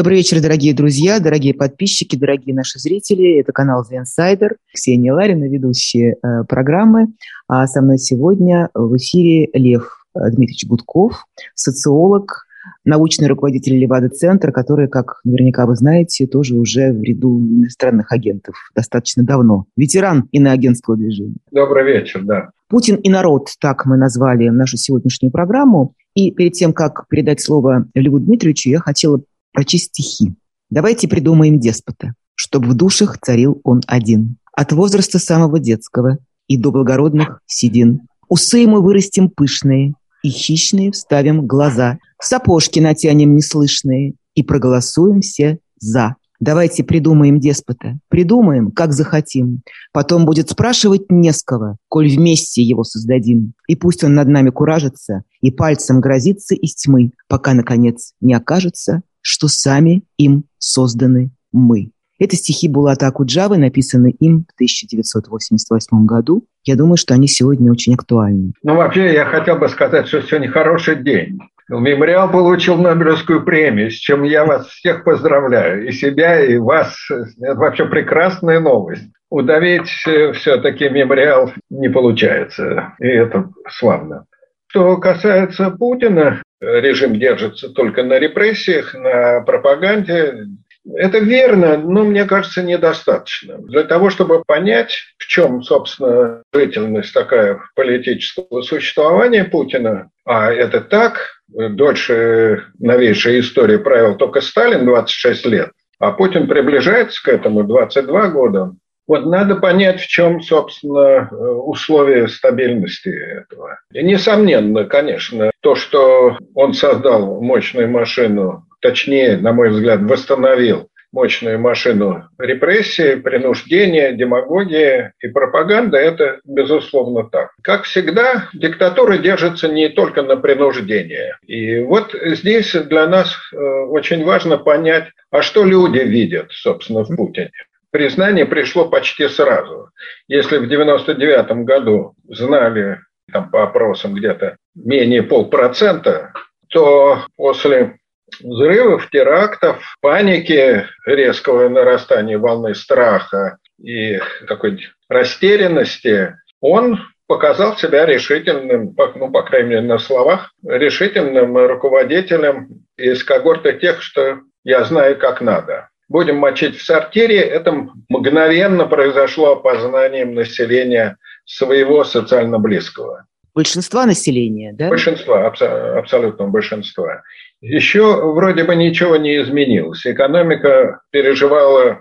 Добрый вечер, дорогие друзья, дорогие подписчики, дорогие наши зрители. Это канал The Insider. Ксения Ларина, ведущая э, программы. А со мной сегодня в эфире Лев Дмитриевич Гудков, социолог, научный руководитель Левада-центра, который, как наверняка вы знаете, тоже уже в ряду иностранных агентов достаточно давно. Ветеран иноагентского движения. Добрый вечер, да. «Путин и народ» – так мы назвали нашу сегодняшнюю программу. И перед тем, как передать слово Льву Дмитриевичу, я хотела прочесть стихи. Давайте придумаем деспота, чтобы в душах царил он один. От возраста самого детского и до благородных седин. Усы ему вырастим пышные, и хищные вставим глаза. Сапожки натянем неслышные и проголосуем все «за». Давайте придумаем деспота. Придумаем, как захотим. Потом будет спрашивать не с кого, коль вместе его создадим. И пусть он над нами куражится и пальцем грозится из тьмы, пока, наконец, не окажется, что сами им созданы мы. Это стихи Булата Акуджавы, написаны им в 1988 году. Я думаю, что они сегодня очень актуальны. Ну, вообще, я хотел бы сказать, что сегодня хороший день. Мемориал получил Нобелевскую премию, с чем я вас всех поздравляю. И себя, и вас. Это вообще прекрасная новость. Удавить э, все-таки мемориал не получается. И это славно. Что касается Путина, режим держится только на репрессиях, на пропаганде. Это верно, но мне кажется недостаточно. Для того, чтобы понять, в чем, собственно, жительность такая политического существования Путина, а это так, дольше новейшая история правил только Сталин 26 лет, а Путин приближается к этому 22 года, вот надо понять, в чем, собственно, условия стабильности этого. И несомненно, конечно, то, что он создал мощную машину, точнее, на мой взгляд, восстановил мощную машину репрессии, принуждения, демагогии и пропаганды, это безусловно так. Как всегда, диктатура держится не только на принуждении. И вот здесь для нас э, очень важно понять, а что люди видят, собственно, в Путине признание пришло почти сразу. Если в 99 году знали там, по опросам где-то менее полпроцента, то после взрывов, терактов, паники, резкого нарастания волны страха и такой растерянности, он показал себя решительным, ну, по крайней мере, на словах, решительным руководителем из когорты тех, что я знаю, как надо будем мочить в сортире, это мгновенно произошло опознанием населения своего социально близкого. Большинства населения, да? Большинства, абсолютно большинства. Еще вроде бы ничего не изменилось. Экономика переживала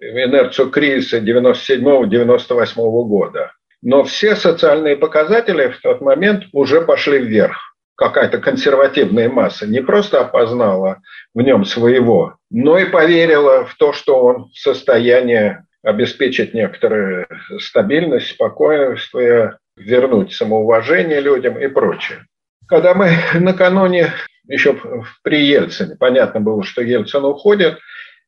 инерцию кризиса 97-98 года. Но все социальные показатели в тот момент уже пошли вверх какая-то консервативная масса не просто опознала в нем своего, но и поверила в то, что он в состоянии обеспечить некоторую стабильность, спокойствие, вернуть самоуважение людям и прочее. Когда мы накануне, еще при Ельцине, понятно было, что Ельцин уходит,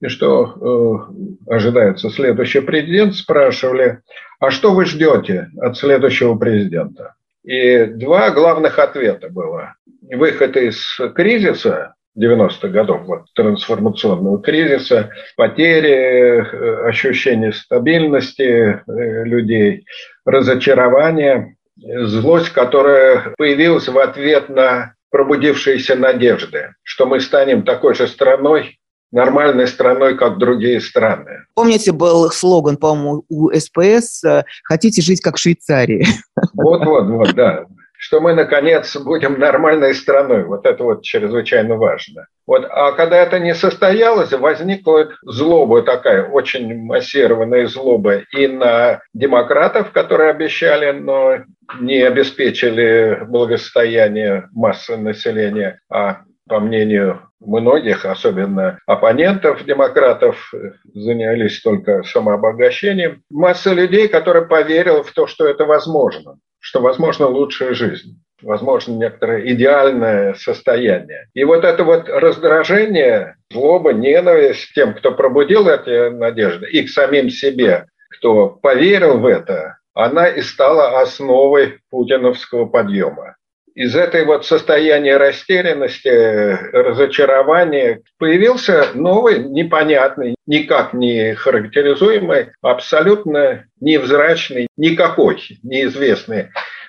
и что э, ожидается следующий президент, спрашивали, а что вы ждете от следующего президента? И два главных ответа было. Выход из кризиса 90-х годов, вот, трансформационного кризиса, потери, э, ощущение стабильности э, людей, разочарование, злость, которая появилась в ответ на пробудившиеся надежды, что мы станем такой же страной, нормальной страной, как другие страны. Помните, был слоган, по-моему, у СПС «Хотите жить как в Швейцарии?» Вот-вот-вот, да. Что мы, наконец, будем нормальной страной. Вот это вот чрезвычайно важно. Вот. А когда это не состоялось, возникла злоба такая, очень массированная злоба и на демократов, которые обещали, но не обеспечили благосостояние массы населения, а по мнению многих, особенно оппонентов демократов, занялись только самообогащением. Масса людей, которые поверила в то, что это возможно, что возможно лучшая жизнь возможно, некоторое идеальное состояние. И вот это вот раздражение, злоба, ненависть тем, кто пробудил эти надежды, и к самим себе, кто поверил в это, она и стала основой путиновского подъема. Из этой вот состояния растерянности, разочарования появился новый, непонятный, никак не характеризуемый, абсолютно невзрачный, никакой неизвестный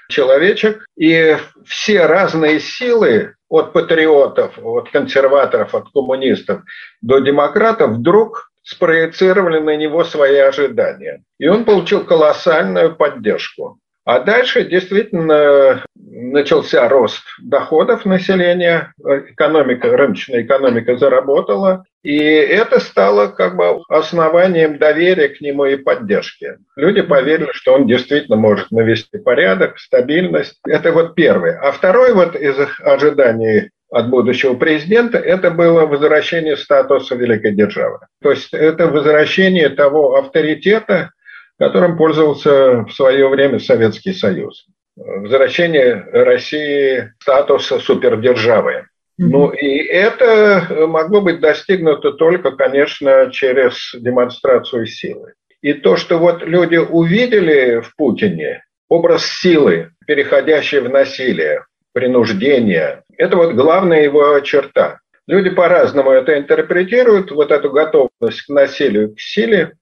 человечек. И все разные силы от патриотов, от консерваторов, от коммунистов до демократов вдруг спроецировали на него свои ожидания. И он получил колоссальную поддержку. А дальше действительно начался рост доходов населения, экономика, рыночная экономика заработала, и это стало как бы основанием доверия к нему и поддержки. Люди поверили, что он действительно может навести порядок, стабильность. Это вот первое. А второй вот из ожиданий от будущего президента, это было возвращение статуса великой державы. То есть это возвращение того авторитета, которым пользовался в свое время Советский Союз. Возвращение России статуса супердержавы. Ну и это могло быть достигнуто только, конечно, через демонстрацию силы. И то, что вот люди увидели в Путине, образ силы, переходящий в насилие, принуждение, это вот главная его черта. Люди по-разному это интерпретируют, вот эту готовность к насилию, к силе,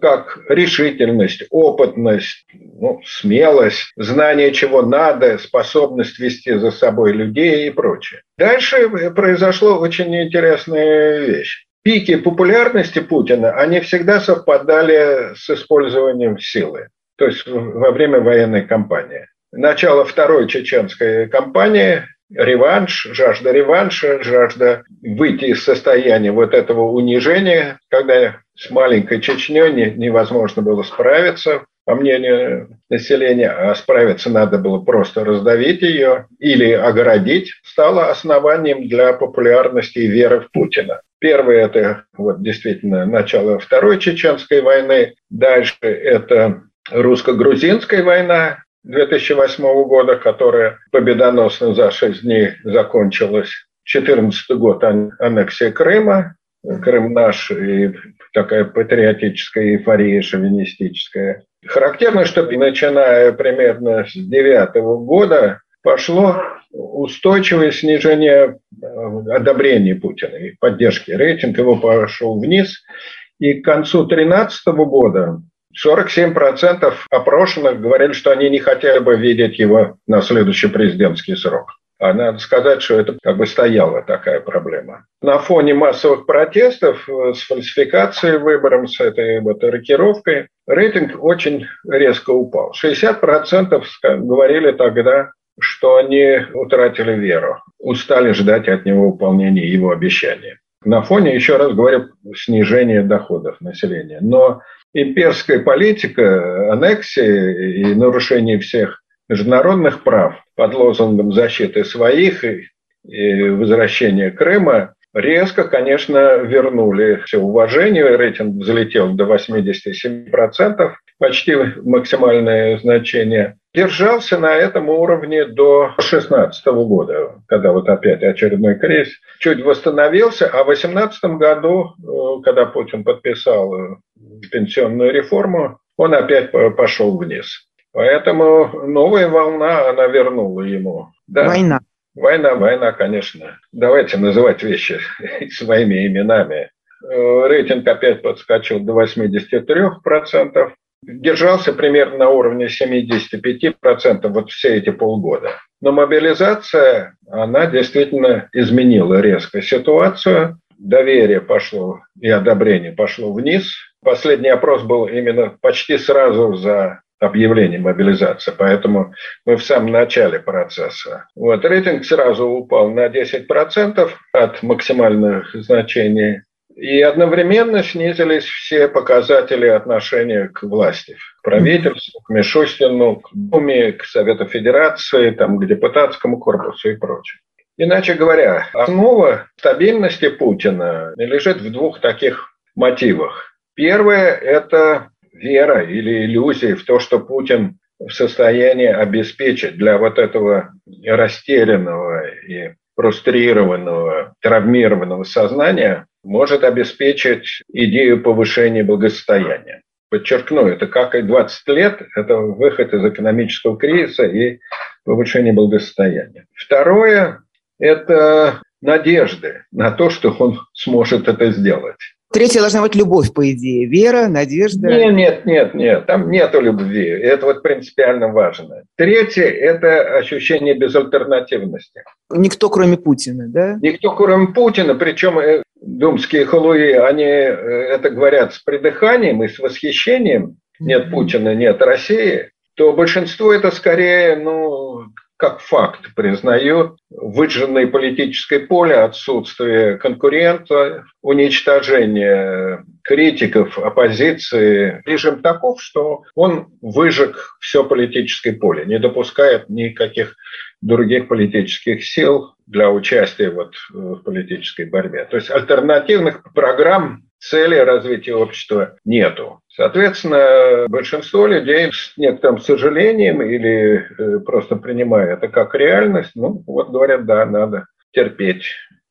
как решительность, опытность, ну, смелость, знание, чего надо, способность вести за собой людей и прочее. Дальше произошло очень интересная вещь. Пики популярности Путина, они всегда совпадали с использованием силы, то есть во время военной кампании. Начало второй чеченской кампании реванш, жажда реванша, жажда выйти из состояния вот этого унижения, когда с маленькой Чечней невозможно было справиться, по мнению населения, а справиться надо было просто раздавить ее или огородить, стало основанием для популярности и веры в Путина. Первое – это вот действительно начало Второй Чеченской войны, дальше это русско-грузинская война, 2008 года, которая победоносно за шесть дней закончилась. 2014 год аннексия Крыма, Крым наш и такая патриотическая эйфория шовинистическая. Характерно, что начиная примерно с девятого года пошло устойчивое снижение э, одобрения Путина и поддержки. Рейтинг его пошел вниз. И к концу 2013 года 47% опрошенных говорили, что они не хотели бы видеть его на следующий президентский срок. А надо сказать, что это как бы стояла такая проблема. На фоне массовых протестов э, с фальсификацией выбором, с этой вот рокировкой, рейтинг очень резко упал. 60% говорили тогда, что они утратили веру, устали ждать от него выполнения его обещаний. На фоне, еще раз говорю, снижения доходов населения. Но имперская политика, аннексия и нарушение всех международных прав под лозунгом защиты своих и, возвращения Крыма резко, конечно, вернули все уважение. Рейтинг взлетел до 87%, почти максимальное значение. Держался на этом уровне до 2016 года, когда вот опять очередной кризис. Чуть восстановился, а в 2018 году, э, когда Путин подписал э, пенсионную реформу, он опять пошел вниз. Поэтому новая волна, она вернула ему. Да. Война. Война, война, конечно. Давайте называть вещи своими именами. Э, рейтинг опять подскочил до 83%. Держался примерно на уровне 75% вот все эти полгода. Но мобилизация, она действительно изменила резко ситуацию. Доверие пошло и одобрение пошло вниз. Последний опрос был именно почти сразу за объявление мобилизации, поэтому мы в самом начале процесса. Вот, рейтинг сразу упал на 10% от максимальных значений, и одновременно снизились все показатели отношения к власти, к правительству, к Мишустину, к Думе, к Совету Федерации, там, к депутатскому корпусу и прочее. Иначе говоря, основа стабильности Путина лежит в двух таких мотивах. Первое – это вера или иллюзия в то, что Путин в состоянии обеспечить для вот этого растерянного и фрустрированного, травмированного сознания, может обеспечить идею повышения благосостояния. Подчеркну, это как и 20 лет, это выход из экономического кризиса и повышение благосостояния. Второе – это надежды на то, что он сможет это сделать. Третье должна быть любовь, по идее. Вера, надежда. Нет, нет, нет, нет. Там нету любви. Это вот принципиально важно. Третье – это ощущение безальтернативности. Никто, кроме Путина, да? Никто, кроме Путина. Причем э, думские халуи, они э, это говорят с придыханием и с восхищением. Нет Путина, нет России. То большинство это скорее, ну, как факт признает выжженное политическое поле, отсутствие конкурента, уничтожение критиков, оппозиции. Режим таков, что он выжег все политическое поле, не допускает никаких других политических сил для участия вот в политической борьбе. То есть альтернативных программ цели развития общества нету. Соответственно, большинство людей с некоторым сожалением или э, просто принимая это как реальность, ну вот говорят, да, надо терпеть.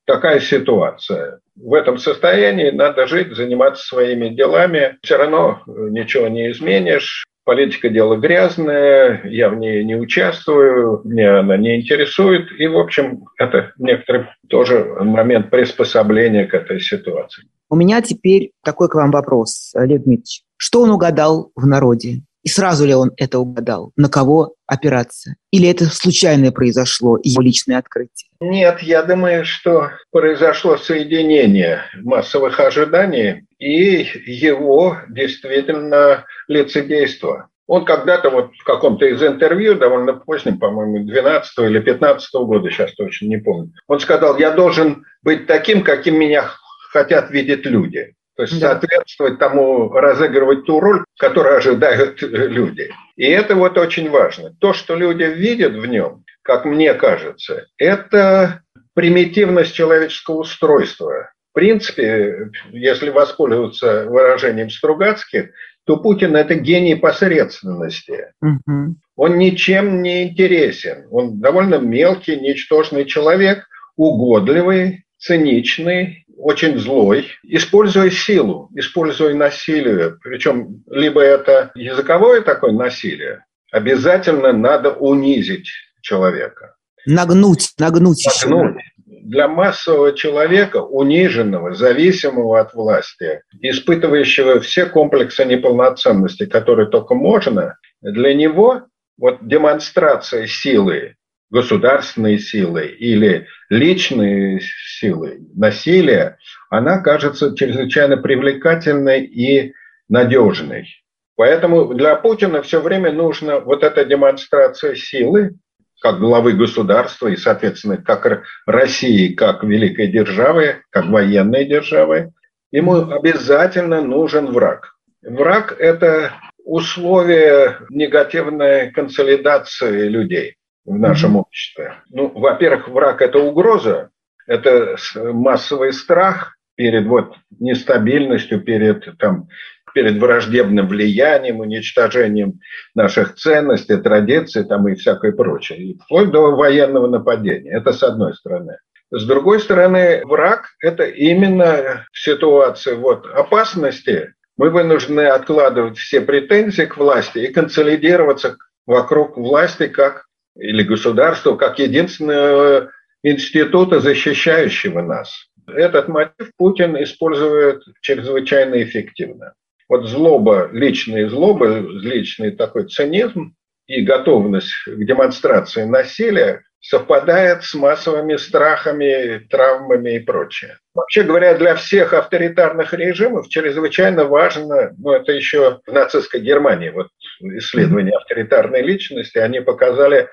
Такая ситуация. В этом состоянии надо жить, заниматься своими делами. Все равно э, ничего не изменишь. Политика – дело грязное, я в ней не участвую, меня она не интересует. И, в общем, это некоторый тоже момент приспособления к этой ситуации. У меня теперь такой к вам вопрос, Олег Дмитриевич. Что он угадал в народе? И сразу ли он это угадал? На кого опираться? Или это случайное произошло, его личное открытие? Нет, я думаю, что произошло соединение массовых ожиданий и его действительно лицедейство. Он когда-то вот в каком-то из интервью, довольно позднем, по-моему, 12 или 15 года, сейчас точно не помню, он сказал, я должен быть таким, каким меня хотят видеть люди. То есть да. соответствовать тому, разыгрывать ту роль, которую ожидают люди. И это вот очень важно. То, что люди видят в нем, как мне кажется, это примитивность человеческого устройства. В принципе, если воспользоваться выражением Стругацких, то Путин – это гений посредственности. Угу. Он ничем не интересен. Он довольно мелкий, ничтожный человек, угодливый, циничный, очень злой, используя силу, используя насилие. Причем либо это языковое такое насилие, обязательно надо унизить человека. Нагнуть, нагнуть. Нагнуть. Для массового человека, униженного, зависимого от власти, испытывающего все комплексы неполноценности, которые только можно, для него вот демонстрация силы государственные силы или личные силы, насилие, она кажется чрезвычайно привлекательной и надежной. Поэтому для Путина все время нужна вот эта демонстрация силы, как главы государства и, соответственно, как России, как великой державы, как военной державы. Ему обязательно нужен враг. Враг – это условие негативной консолидации людей в нашем mm-hmm. обществе. Ну, во-первых, враг – это угроза, это массовый страх перед вот нестабильностью, перед там, перед враждебным влиянием, уничтожением наших ценностей, традиций там, и всякое прочее, и вплоть до военного нападения. Это с одной стороны. С другой стороны, враг – это именно ситуация вот, опасности. Мы вынуждены откладывать все претензии к власти и консолидироваться вокруг власти как или государства как единственного института, защищающего нас. Этот мотив Путин использует чрезвычайно эффективно. Вот злоба, личная злоба, личный такой цинизм и готовность к демонстрации насилия совпадает с массовыми страхами, травмами и прочее. Вообще говоря, для всех авторитарных режимов чрезвычайно важно, ну это еще в нацистской Германии, вот исследования авторитарной личности, они показали,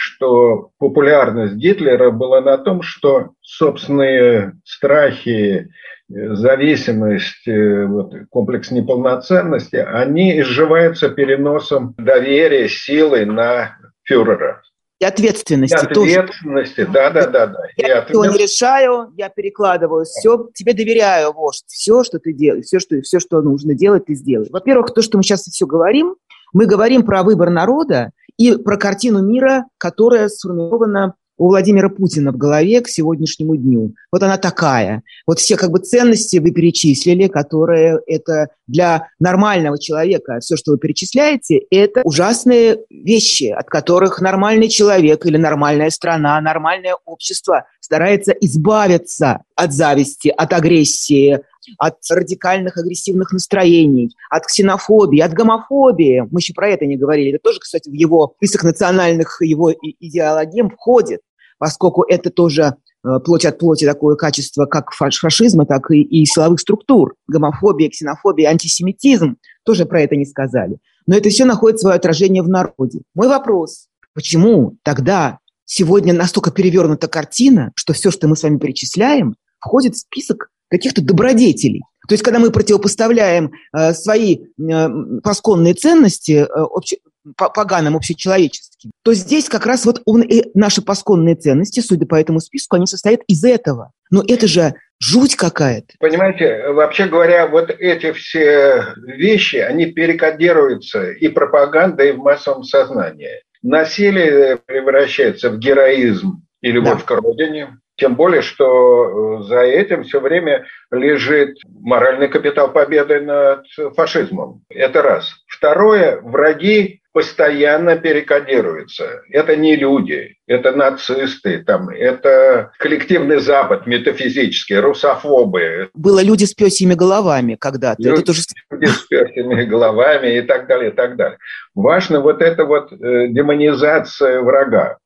что популярность Гитлера была на том, что собственные страхи, зависимость, э, вот, комплекс неполноценности, они изживаются переносом доверия, силы на фюрера. И ответственности, и ответственности тоже. да, да, да, да. Я все не решаю, я перекладываю все, тебе доверяю, вождь, все, что ты делаешь, все, что, все, что нужно делать, ты сделаешь. Во-первых, то, что мы сейчас все говорим, мы говорим про выбор народа и про картину мира, которая сформирована у Владимира Путина в голове к сегодняшнему дню. Вот она такая. Вот все как бы ценности вы перечислили, которые это для нормального человека, все, что вы перечисляете, это ужасные вещи, от которых нормальный человек или нормальная страна, нормальное общество старается избавиться от зависти, от агрессии, от радикальных агрессивных настроений, от ксенофобии, от гомофобии. Мы еще про это не говорили. Это тоже, кстати, в его список национальных его идеологем входит, поскольку это тоже э, плоть от плоти такое качество как фашизма, так и, и силовых структур. Гомофобия, ксенофобия, антисемитизм. Тоже про это не сказали. Но это все находит свое отражение в народе. Мой вопрос, почему тогда сегодня настолько перевернута картина, что все, что мы с вами перечисляем, входит в список каких-то добродетелей. То есть, когда мы противопоставляем э, свои э, посконные ценности э, обще, поганым общечеловеческим, то здесь как раз вот он, э, наши посконные ценности, судя по этому списку, они состоят из этого. Но это же жуть какая-то. Понимаете, вообще говоря, вот эти все вещи, они перекодируются и пропагандой, и в массовом сознании. Насилие превращается в героизм и любовь да. к родине. Тем более, что э, за этим все время лежит моральный капитал победы над фашизмом. Это раз. Второе, враги постоянно перекодируются. Это не люди, это нацисты, там, это коллективный Запад метафизический, русофобы. Было люди с пёсьими головами когда-то. Люди, это тоже... люди с пёсьими головами и так далее, и так далее. Важно вот эта вот э, демонизация врага.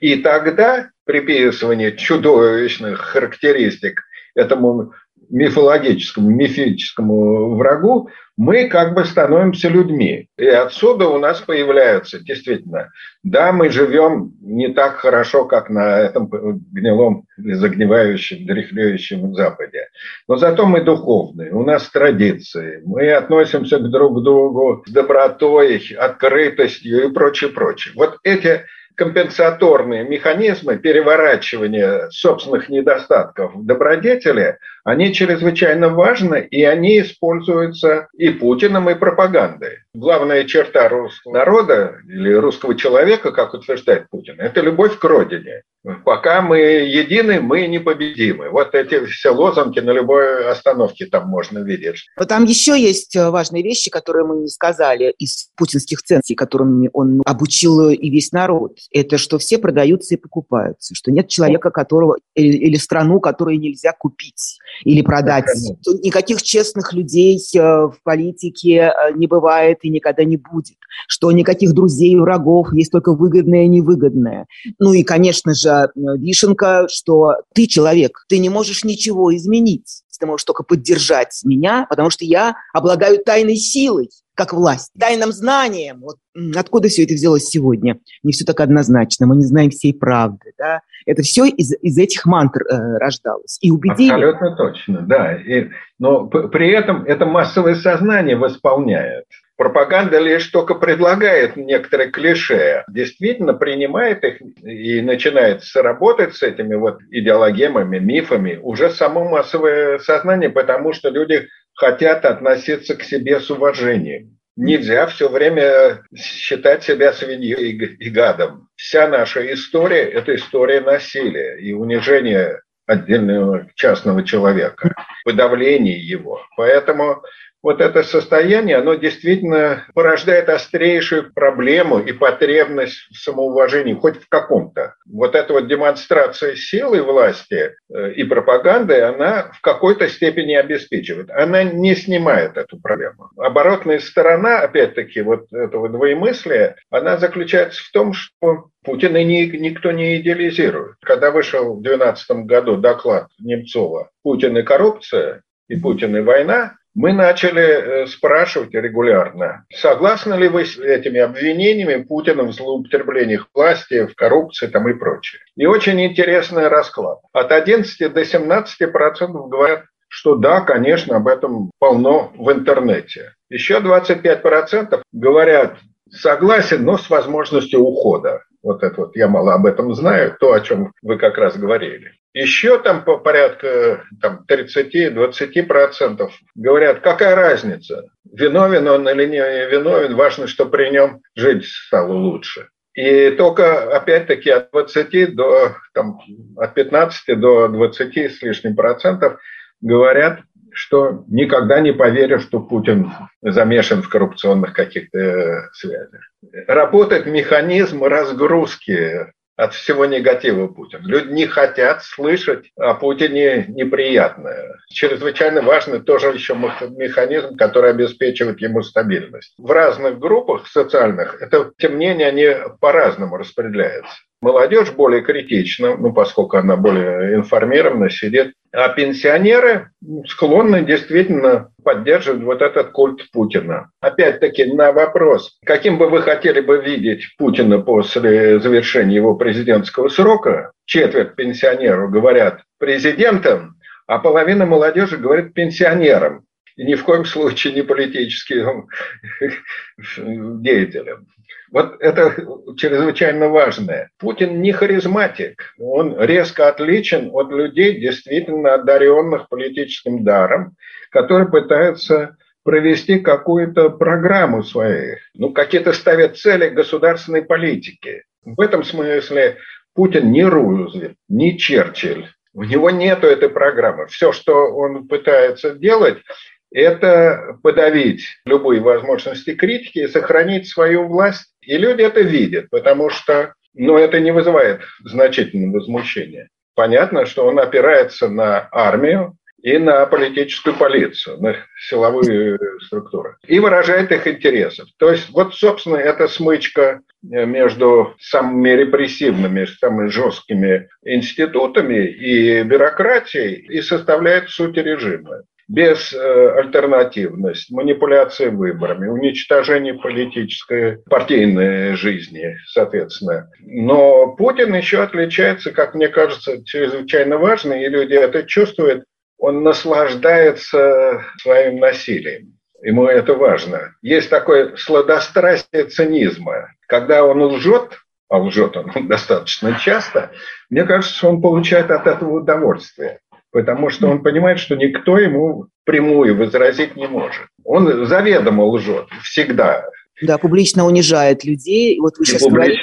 И тогда приписывание чудовищных характеристик этому мифологическому, мифическому врагу, мы как бы становимся людьми. И отсюда у нас появляется действительно, да, мы живем не так хорошо, как на этом гнилом, загнивающем, дряхлеющем Западе. Но зато мы духовные, у нас традиции, мы относимся к друг другу с добротой, открытостью и прочее, прочее. Вот эти компенсаторные механизмы переворачивания собственных недостатков в добродетели, они чрезвычайно важны, и они используются и Путиным, и пропагандой. Главная черта русского народа или русского человека, как утверждает Путин, это любовь к родине. Пока мы едины, мы непобедимы. Вот эти все лозунги на любой остановке там можно видеть. Но там еще есть э, важные вещи, которые мы не сказали из путинских ценностей, которыми он обучил и весь народ. Это что все продаются и покупаются, что нет человека, которого или, страну, которую нельзя купить или продать. Что никаких честных людей э, в политике э, не бывает и никогда не будет. Что никаких друзей и врагов, есть только выгодное и невыгодное. Ну и, конечно же, Э, вишенка, что ты человек, ты не можешь ничего изменить. Ты можешь только поддержать меня, потому что я обладаю тайной силой, как власть, тайным знанием. Вот откуда все это взялось сегодня? Не все так однозначно, мы не знаем всей правды. Да? Это все из, из этих мантр э, рождалось. И убедили... Абсолютно точно, да. И, но при этом это массовое сознание восполняет. Пропаганда лишь только предлагает некоторые клише, действительно принимает их и начинает работать с этими вот идеологемами, мифами уже само массовое сознание, потому что люди хотят относиться к себе с уважением. Нельзя все время считать себя свиньей и гадом. Вся наша история – это история насилия и унижения отдельного частного человека, подавления его. Поэтому вот это состояние, оно действительно порождает острейшую проблему и потребность в самоуважении, хоть в каком-то. Вот эта вот демонстрация силы власти э, и пропаганды, она в какой-то степени обеспечивает. Она не снимает эту проблему. Оборотная сторона, опять-таки, вот этого двоемыслия, она заключается в том, что Путина ни, никто не идеализирует. Когда вышел в 2012 году доклад Немцова «Путин и коррупция» и «Путин и война», мы начали э, спрашивать регулярно, согласны ли вы с этими обвинениями Путина в злоупотреблениях власти, в коррупции там и прочее. И очень интересный расклад. От 11 до 17 процентов говорят, что да, конечно, об этом полно в интернете. Еще 25 процентов говорят, согласен, но с возможностью ухода. Вот это вот я мало об этом знаю, то, о чем вы как раз говорили. Еще там по порядка там, 30-20% говорят, какая разница, виновен он или не виновен, важно, что при нем жить стало лучше. И только, опять-таки, от 20 до, там, от 15 до 20 с лишним процентов говорят, что никогда не поверю, что Путин замешан в коррупционных каких-то э, связях. Работает механизм разгрузки от всего негатива Путина. Люди не хотят слышать о Путине неприятное. Чрезвычайно важный тоже еще механизм, который обеспечивает ему стабильность. В разных группах социальных это темнение, они по-разному распределяются. Молодежь более критична, ну, поскольку она более информирована, сидит. А пенсионеры склонны действительно поддерживать вот этот культ Путина. Опять-таки на вопрос, каким бы вы хотели бы видеть Путина после завершения его президентского срока, четверть пенсионеров говорят президентом, а половина молодежи говорит пенсионером. И ни в коем случае не политическим деятелем. Вот это чрезвычайно важное. Путин не харизматик. Он резко отличен от людей, действительно одаренных политическим даром, которые пытаются провести какую-то программу своих. Ну, какие-то ставят цели государственной политики. В этом смысле Путин не Рузвельт, не Черчилль. У него нет этой программы. Все, что он пытается делать, это подавить любые возможности критики и сохранить свою власть. И люди это видят, потому что ну, это не вызывает значительного возмущения. Понятно, что он опирается на армию и на политическую полицию, на силовые структуры, и выражает их интересы. То есть вот, собственно, эта смычка между самыми репрессивными, самыми жесткими институтами и бюрократией и составляет суть режима без альтернативность, манипуляции выборами, уничтожение политической партийной жизни, соответственно. Но Путин еще отличается, как мне кажется, чрезвычайно важно, и люди это чувствуют, он наслаждается своим насилием. Ему это важно. Есть такое сладострастие цинизма. Когда он лжет, а лжет он достаточно часто, мне кажется, он получает от этого удовольствие потому что он понимает, что никто ему прямую возразить не может. Он заведомо лжет всегда. Да, публично унижает людей. Вот вы и сейчас говорите,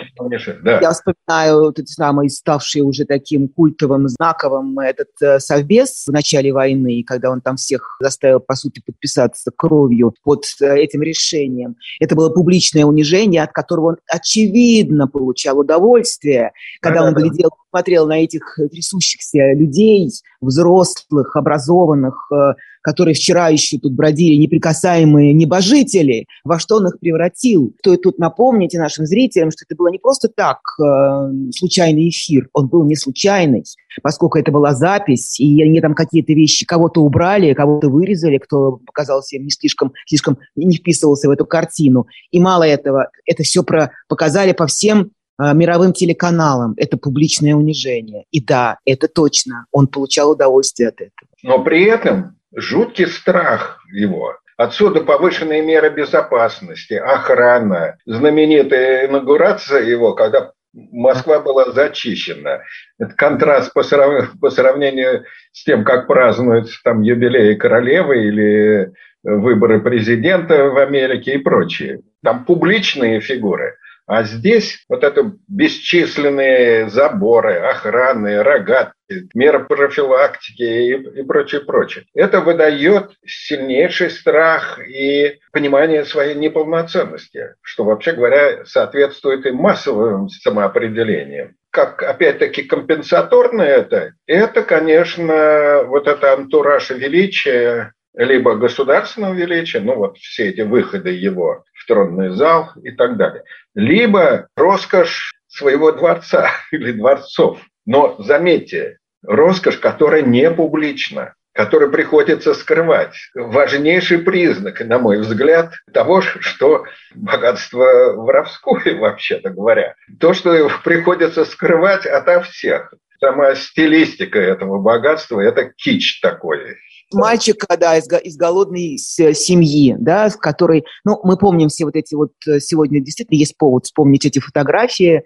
да. я вспоминаю этот самый ставший уже таким культовым, знаковым этот э, совбез в начале войны, когда он там всех заставил, по сути, подписаться кровью под э, этим решением. Это было публичное унижение, от которого он очевидно получал удовольствие, когда да, он да, глядел, смотрел на этих трясущихся людей, взрослых, образованных, э, которые вчера еще тут бродили, неприкасаемые небожители, во что он их превратил. Стоит тут напомнить и нашим зрителям, что это было не просто так э, случайный эфир, он был не случайный, поскольку это была запись, и они там какие-то вещи кого-то убрали, кого-то вырезали, кто показался им не слишком, слишком не вписывался в эту картину. И мало этого, это все про, показали по всем э, мировым телеканалам. Это публичное унижение. И да, это точно, он получал удовольствие от этого. Но при этом жуткий страх его. Отсюда повышенные меры безопасности, охрана, знаменитая инаугурация его, когда Москва была зачищена. Это контраст по, срав... по сравнению с тем, как празднуются там юбилеи королевы или выборы президента в Америке и прочее. Там публичные фигуры. А здесь вот это бесчисленные заборы, охраны, рогатки, меры профилактики и, и прочее, прочее. Это выдает сильнейший страх и понимание своей неполноценности, что, вообще говоря, соответствует и массовым самоопределениям как, опять-таки, компенсаторно это, это, конечно, вот это антураж величия либо государственного величия, ну вот все эти выходы его в тронный зал и так далее, либо роскошь своего дворца или дворцов. Но заметьте, роскошь, которая не публична, которую приходится скрывать. Важнейший признак, на мой взгляд, того, что богатство воровское, вообще-то говоря. То, что приходится скрывать ото всех. Сама стилистика этого богатства – это кич такой, мальчика, да, из, из голодной семьи, да, с которой, ну, мы помним все вот эти вот, э, сегодня действительно есть повод вспомнить эти фотографии,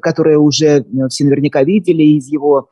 которые уже э, все наверняка видели из его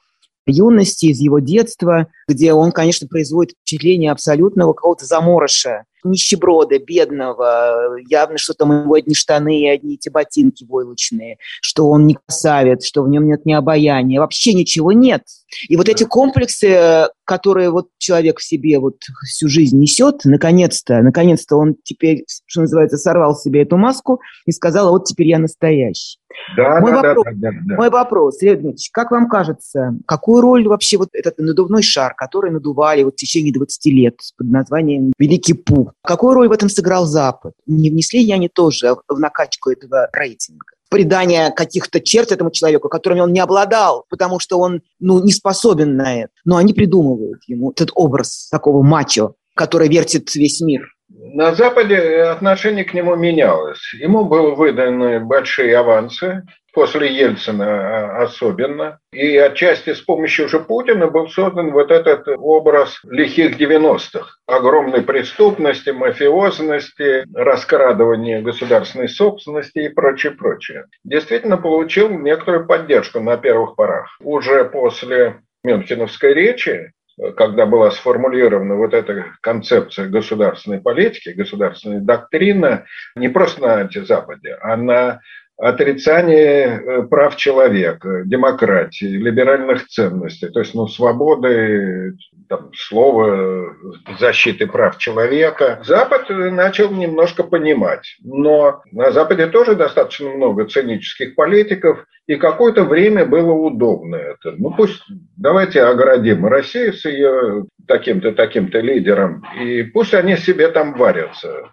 юности, из его детства, где он, конечно, производит впечатление абсолютного какого-то заморыша, нищеброда, бедного, явно, что там у него одни штаны и одни эти ботинки войлочные, что он не красавец, что в нем нет ни обаяния, вообще ничего нет. И вот эти комплексы, которые вот человек в себе вот всю жизнь несет, наконец-то, наконец-то он теперь, что называется, сорвал себе эту маску и сказал, вот теперь я настоящий. Да, мой, да, вопрос, да, да, да. мой вопрос, Дмитриевич, как вам кажется, какую роль вообще вот этот надувной шар, который надували вот в течение 20 лет под названием «Великий Пух», какую роль в этом сыграл Запад? Не внесли ли они тоже в накачку этого рейтинга? придание каких-то черт этому человеку, которыми он не обладал, потому что он ну, не способен на это. Но они придумывают ему этот образ такого мачо, который вертит весь мир. На Западе отношение к нему менялось. Ему были выданы большие авансы, после Ельцина а, особенно. И отчасти с помощью уже Путина был создан вот этот образ лихих 90-х. Огромной преступности, мафиозности, раскрадывания государственной собственности и прочее, прочее. Действительно получил некоторую поддержку на первых порах. Уже после Мюнхеновской речи когда была сформулирована вот эта концепция государственной политики, государственная доктрина, не просто на антизападе, а на отрицание э, прав человека, демократии, либеральных ценностей, то есть ну, свободы там, слова, защиты прав человека. Запад начал немножко понимать, но на Западе тоже достаточно много цинических политиков, и какое-то время было удобно это. Ну пусть давайте оградим Россию с ее таким-то, таким-то лидером, и пусть они себе там варятся.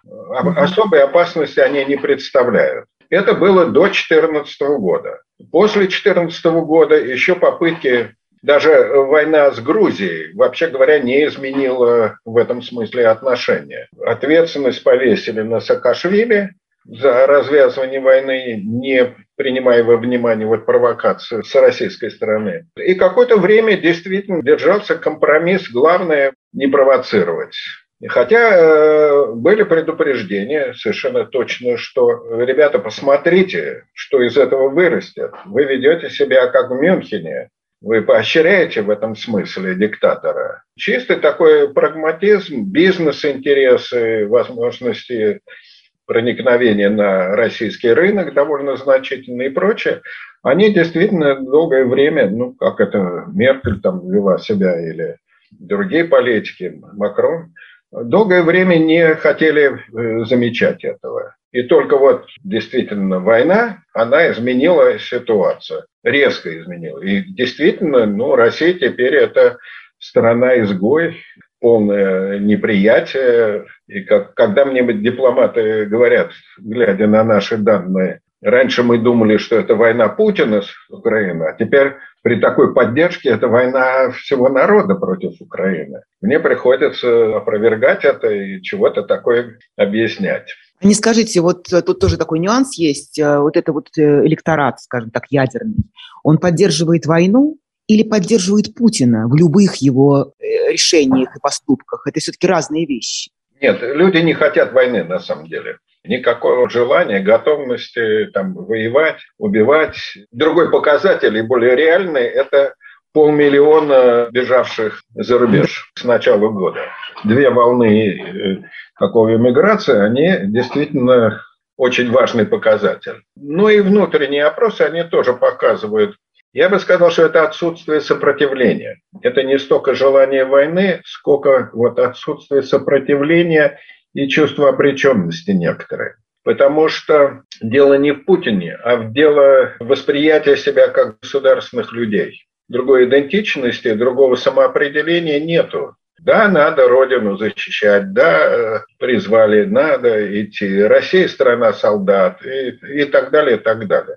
Особой опасности они не представляют. Это было до 2014 года. После 2014 года еще попытки даже война с Грузией, вообще говоря, не изменила в этом смысле отношения. Ответственность повесили на Саакашвили за развязывание войны, не принимая во внимание вот провокацию с российской стороны. И какое-то время действительно держался компромисс, главное не провоцировать. Хотя э, были предупреждения совершенно точно, что, ребята, посмотрите, что из этого вырастет. Вы ведете себя как в Мюнхене. Вы поощряете в этом смысле диктатора. Чистый такой прагматизм, бизнес-интересы, возможности проникновения на российский рынок довольно значительные и прочее, они действительно долгое время, ну, как это Меркель там вела себя или другие политики, Макрон, долгое время не хотели э, замечать этого. И только вот действительно война, она изменила ситуацию, резко изменила. И действительно, ну, Россия теперь это страна-изгой, полное неприятие. И как, когда мне дипломаты говорят, глядя на наши данные, раньше мы думали, что это война Путина с Украиной, а теперь при такой поддержке это война всего народа против Украины. Мне приходится опровергать это и чего-то такое объяснять. Не скажите, вот тут тоже такой нюанс есть. Э, вот это вот э, электорат, скажем так, ядерный, он поддерживает войну или поддерживает Путина в любых его э, решениях и поступках? Это все-таки разные вещи. Нет, люди не хотят войны на самом деле никакого желания, готовности там, воевать, убивать. Другой показатель и более реальный – это полмиллиона бежавших за рубеж с начала года. Две волны э, какого иммиграции, они действительно очень важный показатель. Ну и внутренние опросы, они тоже показывают я бы сказал, что это отсутствие сопротивления. Это не столько желание войны, сколько вот отсутствие сопротивления и чувство обреченности некоторые. Потому что дело не в Путине, а в дело восприятия себя как государственных людей. Другой идентичности, другого самоопределения нету. Да, надо родину защищать, да, призвали, надо идти. Россия – страна солдат и, и так далее, и так далее.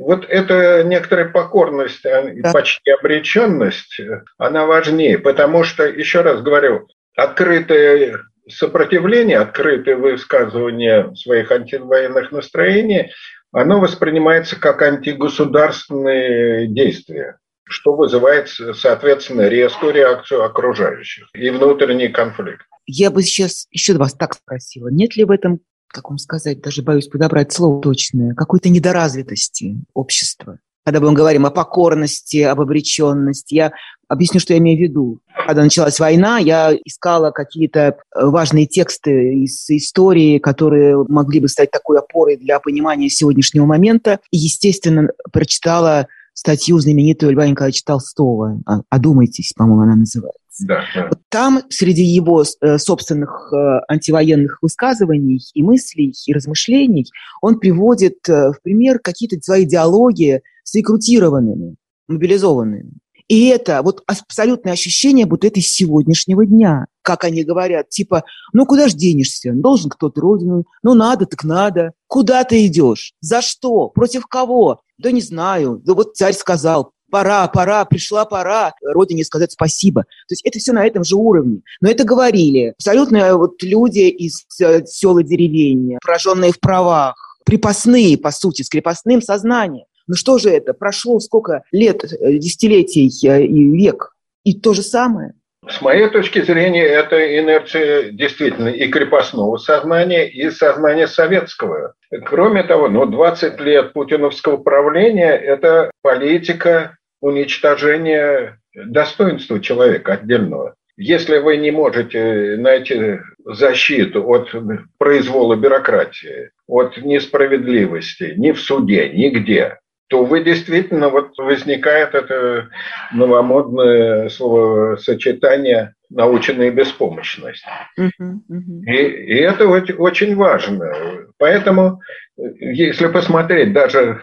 Вот эта некоторая покорность, а, да. почти обреченность, она важнее, потому что, еще раз говорю, открытое сопротивление, открытое высказывание своих антивоенных настроений, оно воспринимается как антигосударственные действия, что вызывает, соответственно, резкую реакцию окружающих и внутренний конфликт. Я бы сейчас еще вас так спросила, нет ли в этом, как вам сказать, даже боюсь подобрать слово точное, какой-то недоразвитости общества? Когда мы говорим о покорности, об обреченности. Я объясню, что я имею в виду. когда началась война, я искала какие-то э, важные тексты из истории, которые могли бы стать такой опорой для понимания сегодняшнего момента. И, естественно, прочитала статью знаменитую Льва Николаевича Толстого. «Одумайтесь», по-моему, она называется. Да, да. Там среди его э, собственных э, антивоенных высказываний и мыслей, и размышлений он приводит в пример какие-то свои идеологии с рекрутированными, мобилизованными. И это вот абсолютное ощущение вот этой сегодняшнего дня. Как они говорят, типа, ну куда ж денешься? Должен кто-то родину. Ну надо, так надо. Куда ты идешь? За что? Против кого? Да не знаю. Да вот царь сказал, пора, пора, пришла пора родине сказать спасибо. То есть это все на этом же уровне. Но это говорили абсолютно вот люди из э, сел и деревень, пораженные в правах, крепостные, по сути, с крепостным сознанием. Ну что же это? Прошло сколько лет, э, десятилетий э, и век. И то же самое. С моей точки зрения, это инерция действительно и крепостного сознания, и сознания советского. Кроме того, ну, 20 лет путиновского правления – это политика уничтожения достоинства человека отдельного. Если вы не можете найти защиту от произвола бюрократии, от несправедливости ни в суде, нигде, то вы действительно, вот возникает это новомодное словосочетание наученная беспомощность. И, и это очень важно. Поэтому, если посмотреть даже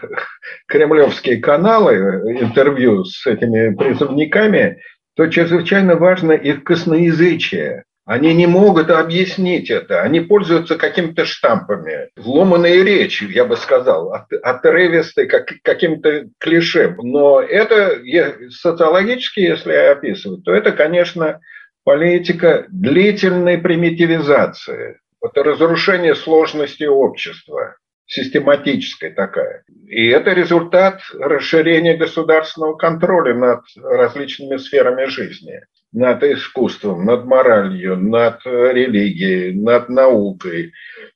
кремлевские каналы, интервью с этими призывниками, то чрезвычайно важно их косноязычие. Они не могут объяснить это. Они пользуются какими-то штампами. Вломанной речью, я бы сказал, отрывистой, как, каким-то клише. Но это социологически, если описывать, то это, конечно, политика длительной примитивизации. Это разрушение сложности общества систематическая такая. И это результат расширения государственного контроля над различными сферами жизни над искусством, над моралью, над религией, над наукой,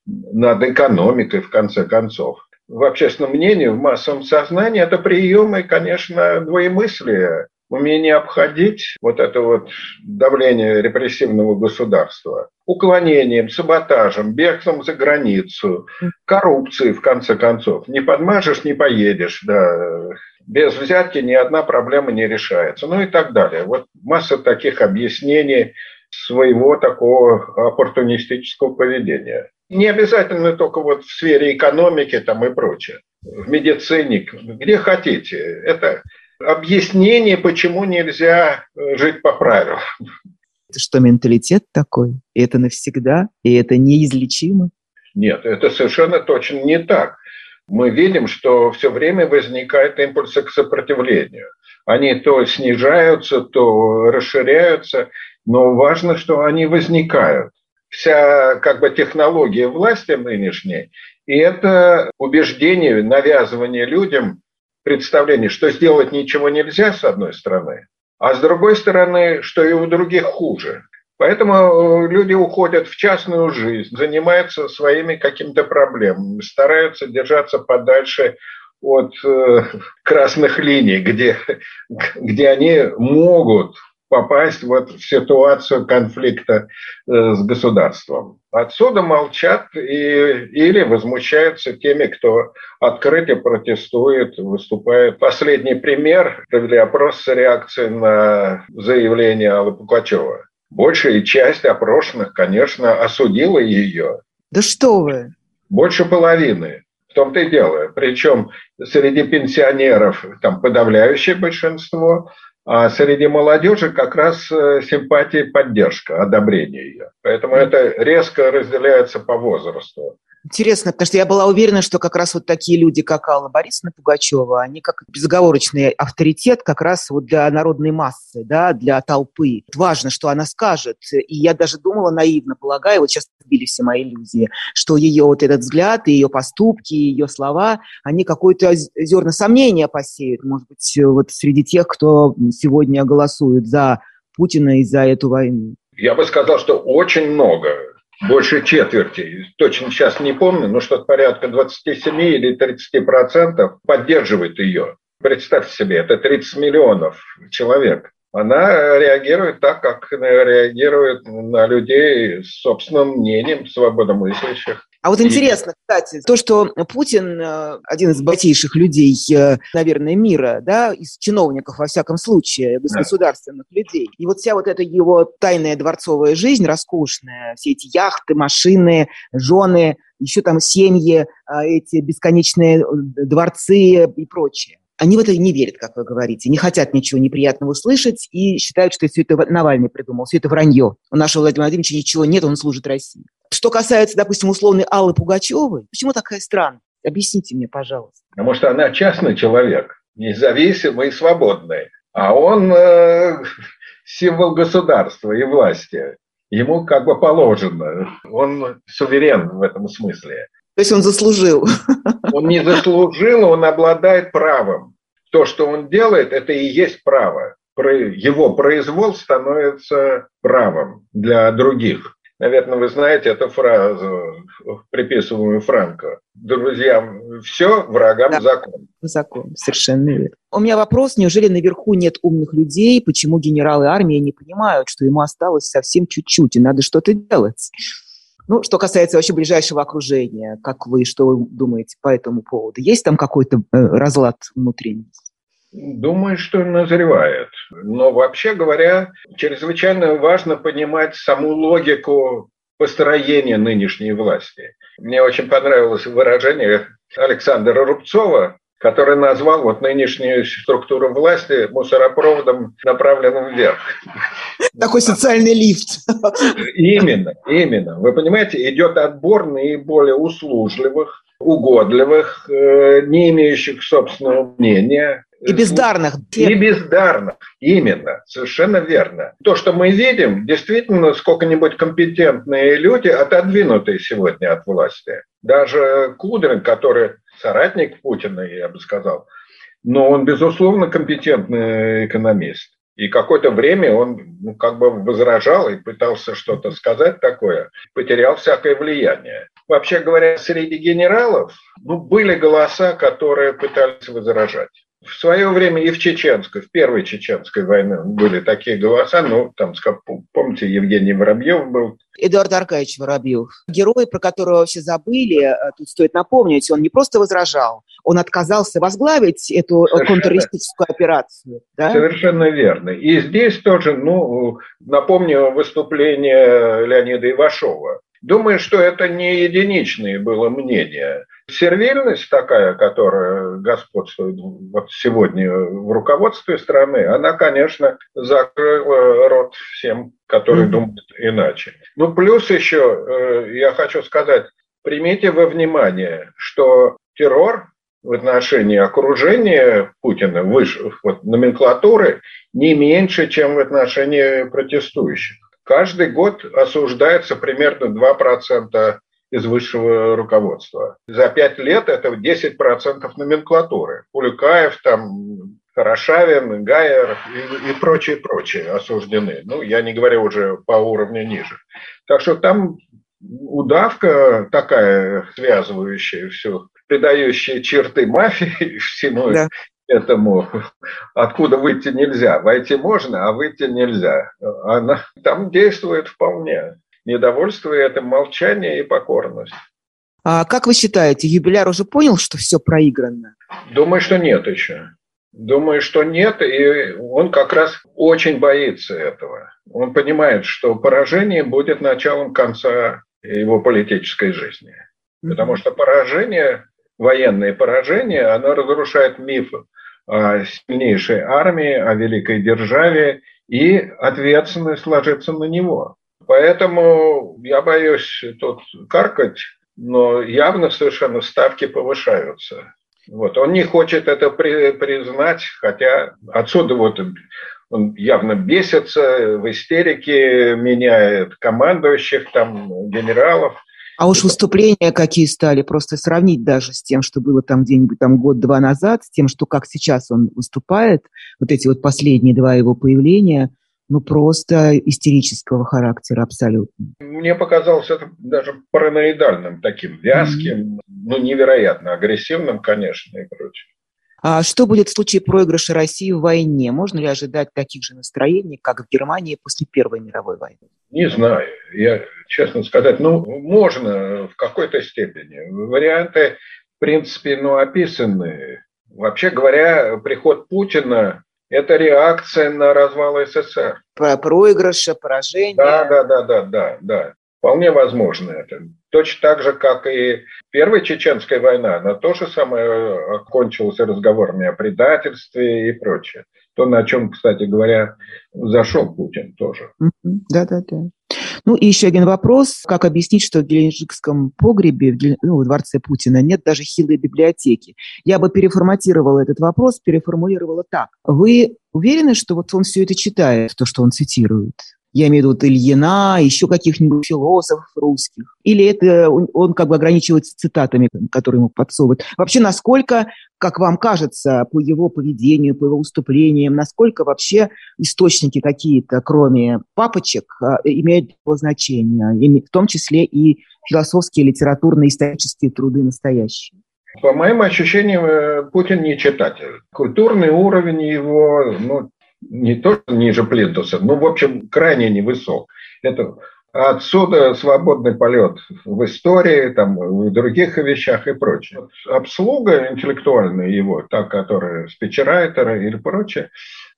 над экономикой, в конце концов. В общественном мнении, в массовом сознании это приемы, конечно, двоемыслия, умение обходить вот это вот давление репрессивного государства уклонением, саботажем, бегством за границу, коррупцией, в конце концов. Не подмажешь, не поедешь, да, без взятки ни одна проблема не решается, ну и так далее. Вот масса таких объяснений своего такого оппортунистического поведения. Не обязательно только вот в сфере экономики там и прочее, в медицине, где хотите. Это объяснение, почему нельзя жить по правилам. Это что, менталитет такой? И это навсегда? И это неизлечимо? Нет, это совершенно точно не так мы видим, что все время возникают импульсы к сопротивлению. Они то снижаются, то расширяются, но важно, что они возникают. Вся как бы технология власти нынешней, и это убеждение, навязывание людям представление, что сделать ничего нельзя, с одной стороны, а с другой стороны, что и у других хуже. Поэтому э, люди уходят в частную жизнь, занимаются своими какими-то проблемами, стараются держаться подальше от э, красных линий, где, где они могут попасть вот в ситуацию конфликта э, с государством. Отсюда молчат и, или возмущаются теми, кто открыто протестует, выступает. Последний пример провели опрос с реакцией на заявление Аллы Пугачева большая часть опрошенных, конечно, осудила ее. Да что вы! Больше половины. В том-то и дело. Причем среди пенсионеров там подавляющее большинство, а среди молодежи как раз э, симпатия и поддержка, одобрение ее. Поэтому это резко разделяется по возрасту. Интересно, потому что я была уверена, что как раз вот такие люди, как Алла Борисовна Пугачева, они как безоговорочный авторитет как раз вот для народной массы, да, для толпы. Важно, что она скажет. И я даже думала наивно, полагаю, вот сейчас сбили все мои иллюзии, что ее вот этот взгляд, ее поступки, ее слова, они какое-то зерна сомнения посеют, может быть, вот среди тех, кто сегодня голосует за Путина и за эту войну. Я бы сказал, что очень много больше четверти, точно сейчас не помню, но что-то порядка 27 или 30 процентов поддерживает ее. Представьте себе, это 30 миллионов человек. она реагирует так, как реагирует на людей с собственным мнением, свободомыслящих. А вот интересно, кстати, то, что Путин э, один из богатейших людей, э, наверное, мира, да, из чиновников, во всяком случае, из государственных людей. И вот вся вот эта его тайная дворцовая жизнь, роскошная, все эти яхты, машины, жены, еще там семьи, а, эти бесконечные э, дворцы и прочее. Они в это не верят, как вы говорите, не хотят ничего неприятного слышать и считают, что все это Навальный придумал, все это вранье. У нашего Владимира Владимировича ничего нет, он служит России. Что касается, допустим, условной Аллы Пугачевой, почему такая странная? Объясните мне, пожалуйста. Потому что она частный человек, независимый и свободный. А он э, символ государства и власти. Ему как бы положено. Он суверен в этом смысле. То есть он заслужил. Он не заслужил, он обладает правом. То, что он делает, это и есть право. Его произвол становится правом для других. Наверное, вы знаете эту фразу, приписываемую Франко. Друзьям все, врагам да. закон. Закон, совершенно верно. У меня вопрос, неужели наверху нет умных людей? Почему генералы армии не понимают, что ему осталось совсем чуть-чуть, и надо что-то делать? Ну, что касается вообще ближайшего окружения, как вы, что вы думаете по этому поводу? Есть там какой-то э, разлад внутренний? Думаю, что назревает. Но вообще говоря, чрезвычайно важно понимать саму логику построения нынешней власти. Мне очень понравилось выражение Александра Рубцова, который назвал вот нынешнюю структуру власти мусоропроводом, направленным вверх. Такой социальный лифт. Именно, именно. Вы понимаете, идет отбор наиболее услужливых, угодливых, э, не имеющих собственного мнения, и бездарных. И бездарных, именно, совершенно верно. То, что мы видим, действительно, сколько-нибудь компетентные люди, отодвинутые сегодня от власти. Даже Кудрин, который соратник Путина, я бы сказал, но он, безусловно, компетентный экономист. И какое-то время он ну, как бы возражал и пытался что-то сказать такое, потерял всякое влияние. Вообще говоря, среди генералов ну, были голоса, которые пытались возражать. В свое время и в Чеченской, в первой Чеченской войне были такие голоса, ну, там, помните, Евгений Воробьев был. Эдуард Аркадьевич Воробьев. Герой, про которого вообще забыли, э, тут стоит напомнить, он не просто возражал, он отказался возглавить эту Совершенно. контртеррористическую операцию. Да? Совершенно верно. И здесь тоже, ну, напомню выступление Леонида Ивашова. Думаю, что это не единичное было мнение. Сервильность такая, которая господствует вот сегодня в руководстве страны, она, конечно, закрыла рот всем, которые mm-hmm. думают иначе. Ну, плюс еще, э, я хочу сказать, примите во внимание, что террор в отношении окружения Путина, выше, вот, номенклатуры, не меньше, чем в отношении протестующих. Каждый год осуждается примерно 2% из высшего руководства. За пять лет это 10% номенклатуры. Улюкаев, там, Хорошавин, Гайер и, и прочие, прочие осуждены. Ну, я не говорю уже по уровню ниже. Так что там удавка такая, связывающая все, придающая черты мафии всему да. этому, откуда выйти нельзя. Войти можно, а выйти нельзя. Она там действует вполне недовольство это молчание и покорность. А как вы считаете, юбиляр уже понял, что все проиграно? Думаю, что нет еще. Думаю, что нет, и он как раз очень боится этого. Он понимает, что поражение будет началом конца его политической жизни. Потому что поражение, военное поражение, оно разрушает миф о сильнейшей армии, о великой державе, и ответственность ложится на него. Поэтому я боюсь тут каркать, но явно совершенно ставки повышаются. Вот. Он не хочет это при, признать, хотя отсюда вот он явно бесится, в истерике меняет командующих, там, генералов. А уж выступления какие стали, просто сравнить даже с тем, что было там где-нибудь там год-два назад, с тем, что как сейчас он выступает, вот эти вот последние два его появления – ну, просто истерического характера абсолютно. Мне показалось это даже параноидальным, таким вязким, mm-hmm. ну, невероятно агрессивным, конечно, и прочее. А что будет в случае проигрыша России в войне? Можно ли ожидать таких же настроений, как в Германии после Первой мировой войны? Не знаю. Я, честно сказать, ну, можно в какой-то степени. Варианты, в принципе, ну, описаны. Вообще говоря, приход Путина – это реакция на развал СССР. Про проигрыша, поражение. Да, да, да, да, да, да. Вполне возможно это. Точно так же, как и Первая Чеченская война, она тоже самое окончилась разговорами о предательстве и прочее. То, на чем, кстати говоря, зашел Путин тоже. Да, да, да. Ну и еще один вопрос. Как объяснить, что в Геленджикском погребе, в, ну, в дворце Путина, нет даже хилой библиотеки? Я бы переформатировала этот вопрос, переформулировала так. Вы уверены, что вот он все это читает, то, что он цитирует? Я имею в виду Ильина, еще каких-нибудь философов русских. Или это он, он как бы ограничивается цитатами, которые ему подсовывают. Вообще, насколько, как вам кажется, по его поведению, по его выступлениям, насколько вообще источники какие-то, кроме папочек, а, имеют значение, в том числе и философские, литературные, исторические труды настоящие? По моим ощущениям, э, Путин не читатель. Культурный уровень его ну, не то ниже плинтуса, но, в общем, крайне невысок. Это Отсюда свободный полет в истории, там, в других вещах и прочее. Обслуга интеллектуальная его, та, которая спичрайтеры или прочее,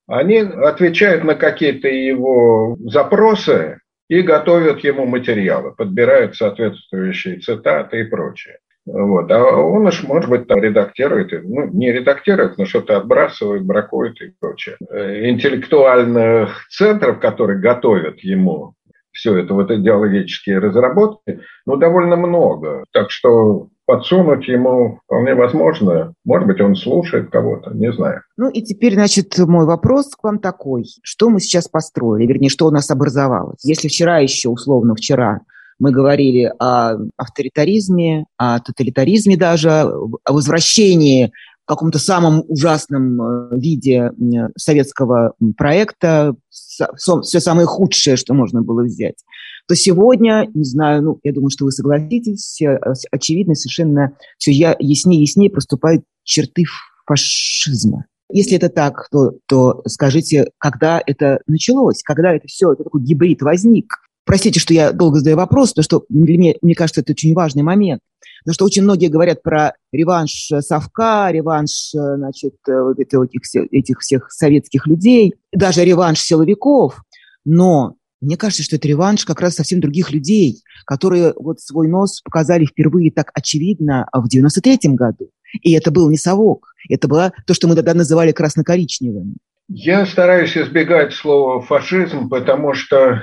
они отвечают на какие-то его запросы и готовят ему материалы, подбирают соответствующие цитаты и прочее. Вот. А он уж, может быть, там редактирует, ну, не редактирует, но что-то отбрасывает, бракует и прочее. Э, интеллектуальных центров, которые готовят ему все это, вот идеологические разработки, ну, довольно много. Так что подсунуть ему вполне возможно. Может быть, он слушает кого-то, не знаю. Ну и теперь, значит, мой вопрос к вам такой. Что мы сейчас построили, вернее, что у нас образовалось? Если вчера еще, условно, вчера мы говорили о авторитаризме, о тоталитаризме даже, о возвращении в каком-то самом ужасном э, виде советского проекта, все самое худшее, что можно было взять, то сегодня, не знаю, ну, я думаю, что вы согласитесь, э, очевидно, совершенно все яснее и яснее проступают черты фашизма. Если это так, то, то скажите, когда это началось, когда это все, это такой гибрид возник, Простите, что я долго задаю вопрос, потому что для меня, мне кажется, это очень важный момент. Потому что очень многие говорят про реванш Совка, реванш значит, вот этих, этих всех советских людей, даже реванш силовиков. Но мне кажется, что это реванш как раз совсем других людей, которые вот свой нос показали впервые так очевидно в 93-м году. И это был не совок, это было то, что мы тогда называли красно-коричневым. Я стараюсь избегать слова фашизм, потому что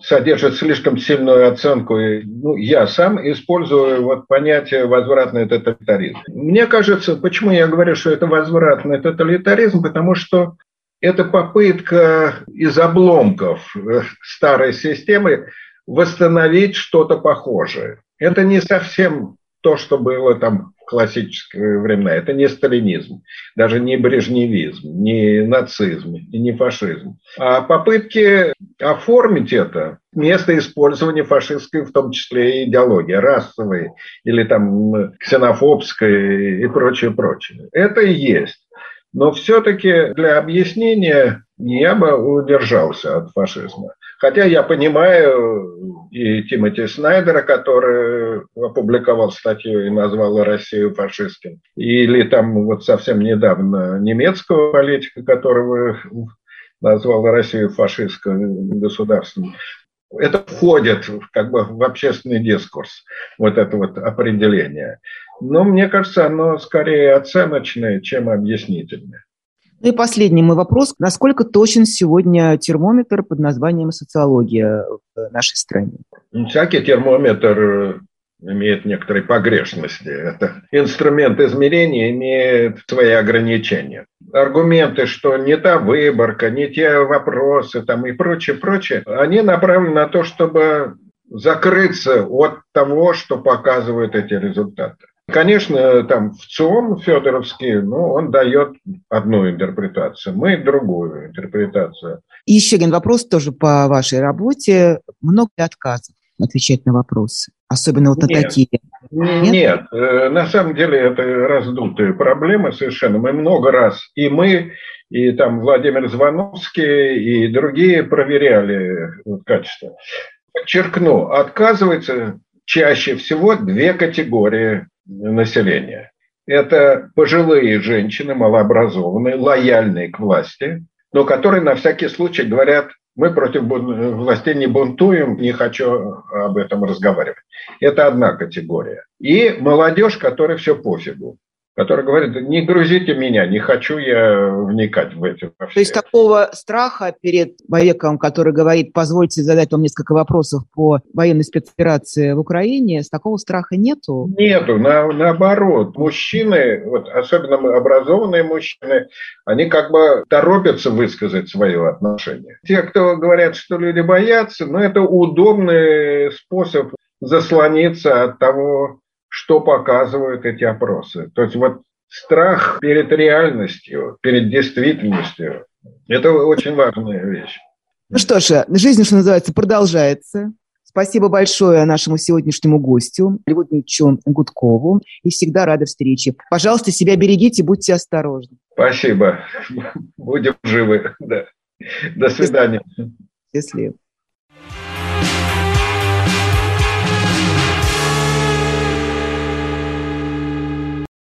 содержит слишком сильную оценку. Ну, я сам использую вот понятие возвратный тоталитаризм. Мне кажется, почему я говорю, что это возвратный тоталитаризм, потому что это попытка из обломков э, старой системы восстановить что-то похожее. Это не совсем то, что было там классические времена. Это не сталинизм, даже не брежневизм, не нацизм и не фашизм. А попытки оформить это место использования фашистской, в том числе и идеологии, расовой или там ксенофобской и прочее, прочее. Это и есть. Но все-таки для объяснения я бы удержался от фашизма. Хотя я понимаю и Тимоти Снайдера, который опубликовал статью и назвал Россию фашистским, или там вот совсем недавно немецкого политика, которого назвал Россию фашистским государством. Это входит как бы в общественный дискурс, вот это вот определение. Но мне кажется, оно скорее оценочное, чем объяснительное. Ну и последний мой вопрос. Насколько точен сегодня термометр под названием социология в нашей стране? Всякий термометр э, имеет некоторые погрешности. Это инструмент измерения имеет свои ограничения. Аргументы, что не та выборка, не те вопросы там и прочее, прочее, они направлены на то, чтобы закрыться от того, что показывают эти результаты. Конечно, там в ЦИОМ Федоровский, ну, он дает одну интерпретацию, мы другую интерпретацию. И еще один вопрос тоже по вашей работе. Много ли отказов отвечать на вопросы? Особенно вот на нет, такие. Нет, Нет э, на самом деле это раздутые проблемы совершенно. Мы много раз, и мы, и там Владимир Звановский, и другие проверяли качество. Подчеркну, отказывается чаще всего две категории населения. Это пожилые женщины, малообразованные, лояльные к власти, но которые на всякий случай говорят, мы против властей не бунтуем, не хочу об этом разговаривать. Это одна категория. И молодежь, которая все пофигу который говорит, не грузите меня, не хочу я вникать в эти. То есть такого страха перед человеком, который говорит, позвольте задать вам несколько вопросов по военной спецоперации в Украине, с такого страха нету? Нету, на, наоборот. Мужчины, вот, особенно образованные мужчины, они как бы торопятся высказать свое отношение. Те, кто говорят, что люди боятся, ну, это удобный способ заслониться от того, что показывают эти опросы. То есть вот страх перед реальностью, перед действительностью, это очень важная вещь. Ну что ж, жизнь, что называется, продолжается. Спасибо большое нашему сегодняшнему гостю, Льву Дмитриевичу Гудкову. И всегда рада встрече. Пожалуйста, себя берегите, будьте осторожны. Спасибо. Будем живы. Да. До свидания. Счастливо.